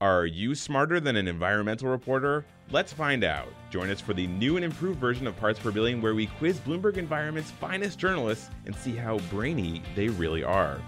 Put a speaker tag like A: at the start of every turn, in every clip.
A: Are you smarter than an environmental reporter? Let's find out. Join us for the new and improved version of Parts Per Billion, where we quiz Bloomberg Environment's finest journalists and see how brainy they really are.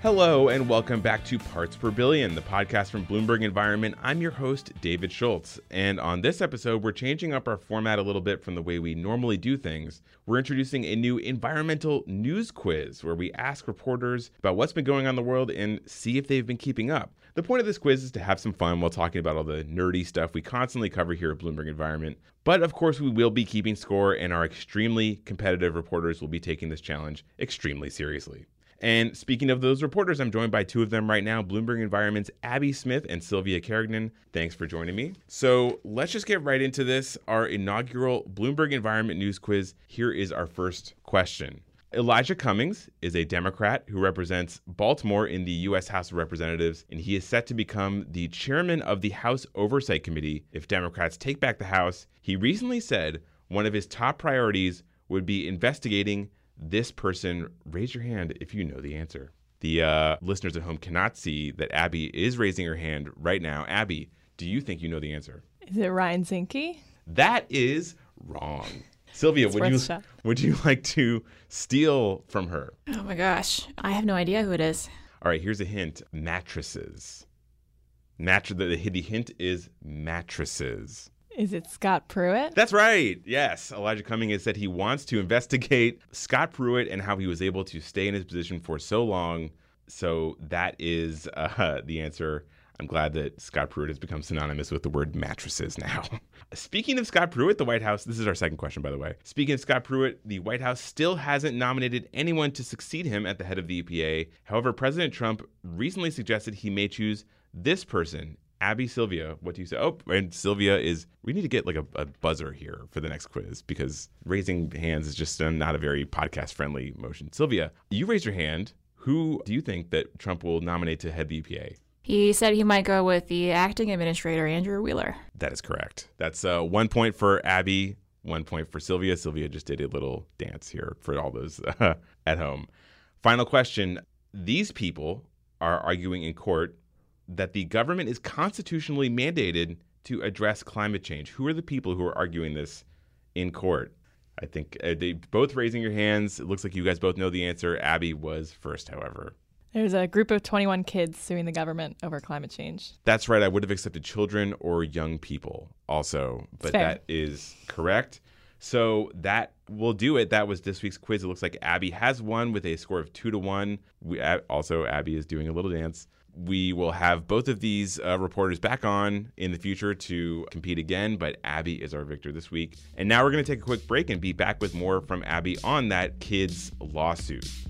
A: Hello, and welcome back to Parts Per Billion, the podcast from Bloomberg Environment. I'm your host, David Schultz. And on this episode, we're changing up our format a little bit from the way we normally do things. We're introducing a new environmental news quiz where we ask reporters about what's been going on in the world and see if they've been keeping up. The point of this quiz is to have some fun while talking about all the nerdy stuff we constantly cover here at Bloomberg Environment. But of course, we will be keeping score, and our extremely competitive reporters will be taking this challenge extremely seriously. And speaking of those reporters, I'm joined by two of them right now Bloomberg Environment's Abby Smith and Sylvia Carignan. Thanks for joining me. So let's just get right into this our inaugural Bloomberg Environment News Quiz. Here is our first question. Elijah Cummings is a Democrat who represents Baltimore in the U.S. House of Representatives, and he is set to become the chairman of the House Oversight Committee if Democrats take back the House. He recently said one of his top priorities would be investigating this person, raise your hand if you know the answer. The uh, listeners at home cannot see that Abby is raising her hand right now. Abby, do you think you know the answer?
B: Is it Ryan Zinke?
A: That is wrong. Sylvia, would you would you like to steal from her?
C: Oh my gosh, I have no idea who it is.
A: All right, here's a hint: mattresses. Mattress. The, the hint is mattresses.
B: Is it Scott Pruitt?
A: That's right. Yes. Elijah Cummings has said he wants to investigate Scott Pruitt and how he was able to stay in his position for so long. So that is uh, the answer. I'm glad that Scott Pruitt has become synonymous with the word mattresses now. Speaking of Scott Pruitt, the White House, this is our second question, by the way. Speaking of Scott Pruitt, the White House still hasn't nominated anyone to succeed him at the head of the EPA. However, President Trump recently suggested he may choose this person Abby Sylvia, what do you say? Oh, and Sylvia is. We need to get like a, a buzzer here for the next quiz because raising hands is just not a very podcast friendly motion. Sylvia, you raised your hand. Who do you think that Trump will nominate to head the EPA?
C: He said he might go with the acting administrator, Andrew Wheeler.
A: That is correct. That's uh, one point for Abby, one point for Sylvia. Sylvia just did a little dance here for all those uh, at home. Final question. These people are arguing in court that the government is constitutionally mandated to address climate change. Who are the people who are arguing this in court? I think uh, they both raising your hands. It looks like you guys both know the answer. Abby was first, however.
B: There's a group of 21 kids suing the government over climate change.
A: That's right. I would have accepted children or young people also, but that is correct. So that will do it. That was this week's quiz. It looks like Abby has won with a score of two to one. We, also, Abby is doing a little dance we will have both of these uh, reporters back on in the future to compete again, but Abby is our victor this week. And now we're going to take a quick break and be back with more from Abby on that kids lawsuit.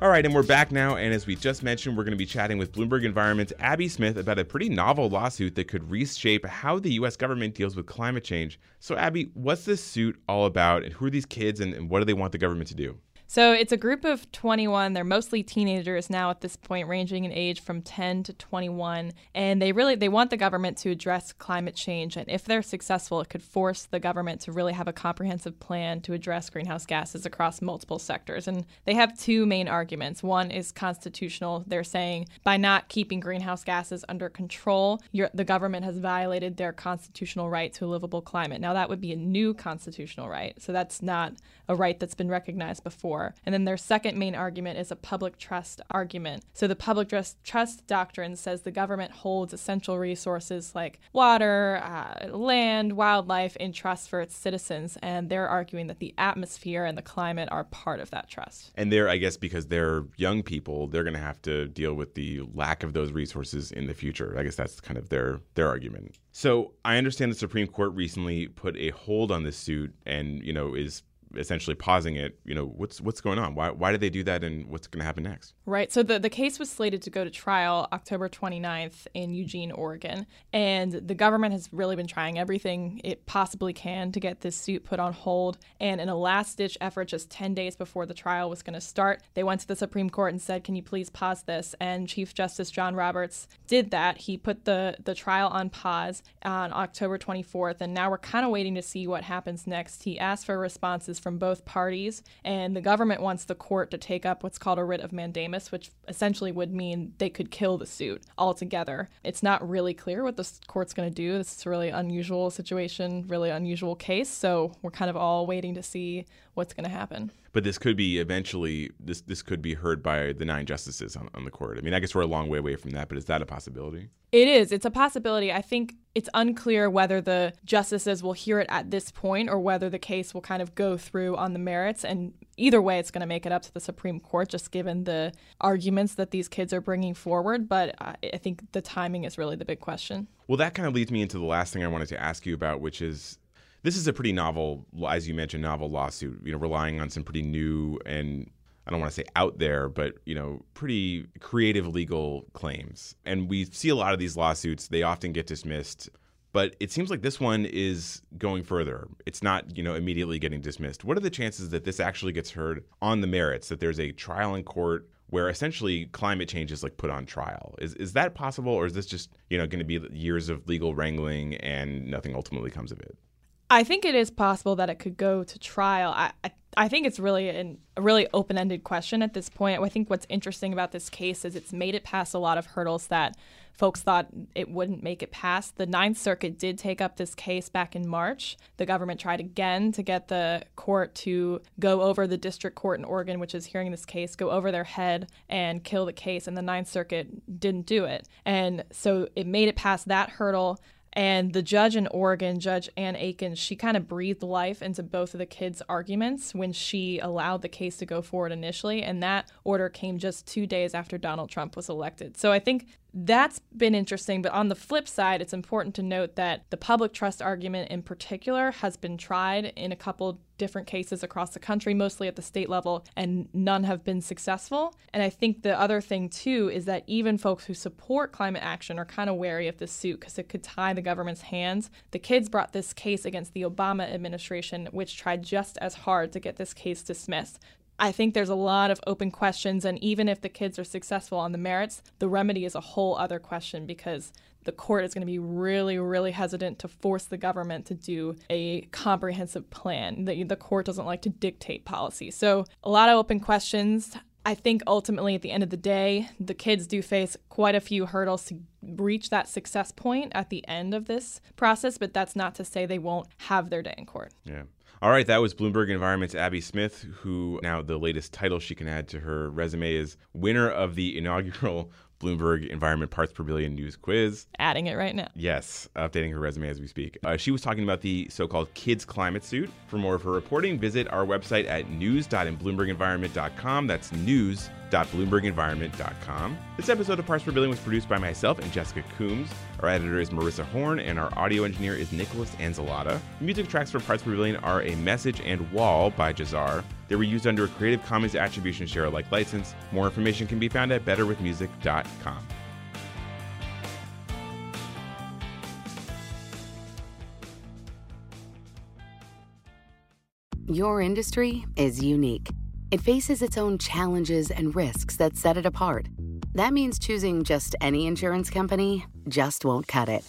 A: All right, and we're back now. And as we just mentioned, we're going to be chatting with Bloomberg Environment's Abby Smith about a pretty novel lawsuit that could reshape how the U.S. government deals with climate change. So, Abby, what's this suit all about? And who are these kids and, and what do they want the government to do?
B: So it's a group of 21. They're mostly teenagers now at this point, ranging in age from 10 to 21. And they really they want the government to address climate change. And if they're successful, it could force the government to really have a comprehensive plan to address greenhouse gases across multiple sectors. And they have two main arguments. One is constitutional. They're saying by not keeping greenhouse gases under control, the government has violated their constitutional right to a livable climate. Now that would be a new constitutional right. So that's not a right that's been recognized before. And then their second main argument is a public trust argument. So the public trust, trust doctrine says the government holds essential resources like water, uh, land, wildlife in trust for its citizens. And they're arguing that the atmosphere and the climate are part of that trust.
A: And they're, I guess, because they're young people, they're going to have to deal with the lack of those resources in the future. I guess that's kind of their their argument. So I understand the Supreme Court recently put a hold on this suit and, you know, is essentially pausing it, you know, what's what's going on? Why why did they do that and what's going to happen next?
B: Right. So the, the case was slated to go to trial October 29th in Eugene, Oregon. And the government has really been trying everything it possibly can to get this suit put on hold. And in a last ditch effort, just 10 days before the trial was going to start, they went to the Supreme Court and said, Can you please pause this? And Chief Justice John Roberts did that. He put the, the trial on pause on October 24th. And now we're kind of waiting to see what happens next. He asked for responses from both parties. And the government wants the court to take up what's called a writ of mandamus which essentially would mean they could kill the suit altogether. It's not really clear what the court's going to do. This is a really unusual situation, really unusual case. So we're kind of all waiting to see what's going to happen.
A: But this could be eventually this this could be heard by the nine justices on, on the court. I mean, I guess we're a long way away from that, but is that a possibility?
B: It is. It's a possibility. I think it's unclear whether the justices will hear it at this point or whether the case will kind of go through on the merits. And either way, it's going to make it up to the Supreme Court, just given the arguments that these kids are bringing forward. But I think the timing is really the big question.
A: Well, that kind of leads me into the last thing I wanted to ask you about, which is this is a pretty novel, as you mentioned, novel lawsuit. You know, relying on some pretty new and I don't want to say out there, but you know, pretty creative legal claims. And we see a lot of these lawsuits; they often get dismissed. But it seems like this one is going further. It's not, you know, immediately getting dismissed. What are the chances that this actually gets heard on the merits? That there's a trial in court where essentially climate change is like put on trial. Is is that possible, or is this just you know going to be years of legal wrangling and nothing ultimately comes of it?
B: I think it is possible that it could go to trial. I, I, I think it's really an, a really open ended question at this point. I think what's interesting about this case is it's made it past a lot of hurdles that folks thought it wouldn't make it past. The Ninth Circuit did take up this case back in March. The government tried again to get the court to go over the district court in Oregon, which is hearing this case, go over their head and kill the case. And the Ninth Circuit didn't do it. And so it made it past that hurdle. And the judge in Oregon, Judge Ann Aikens, she kind of breathed life into both of the kids' arguments when she allowed the case to go forward initially. And that order came just two days after Donald Trump was elected. So I think that's been interesting. But on the flip side, it's important to note that the public trust argument in particular has been tried in a couple different cases across the country, mostly at the state level, and none have been successful. And I think the other thing, too, is that even folks who support climate action are kind of wary of this suit because it could tie the government's hands. The kids brought this case against the Obama administration, which tried just as hard to get this case dismissed. I think there's a lot of open questions, and even if the kids are successful on the merits, the remedy is a whole other question because the court is going to be really, really hesitant to force the government to do a comprehensive plan. The, the court doesn't like to dictate policy. So, a lot of open questions. I think ultimately, at the end of the day, the kids do face quite a few hurdles to reach that success point at the end of this process, but that's not to say they won't have their day in court.
A: Yeah. All right, that was Bloomberg Environment's Abby Smith, who now the latest title she can add to her resume is winner of the inaugural Bloomberg Environment Parts Per Billion News Quiz.
B: Adding it right now.
A: Yes, updating her resume as we speak. Uh, she was talking about the so called kids climate suit. For more of her reporting, visit our website at news.bloombergenvironment.com. That's news.bloombergenvironment.com. This episode of Parts Per Billion was produced by myself and Jessica Coombs. Our editor is Marissa Horn, and our audio engineer is Nicholas Anzalata. The music tracks for Parts Per Billion are A Message and Wall by Jahzzar. They were used under a Creative Commons Attribution Share Alike license. More information can be found at betterwithmusic.com.
D: Your industry is unique. It faces its own challenges and risks that set it apart. That means choosing just any insurance company just won't cut it.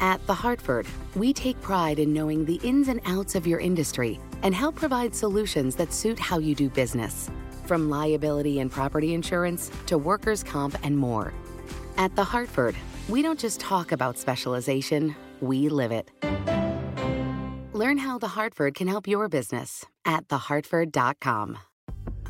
D: At The Hartford, we take pride in knowing the ins and outs of your industry and help provide solutions that suit how you do business, from liability and property insurance to workers' comp and more. At The Hartford, we don't just talk about specialization, we live it. Learn how The Hartford can help your business at thehartford.com.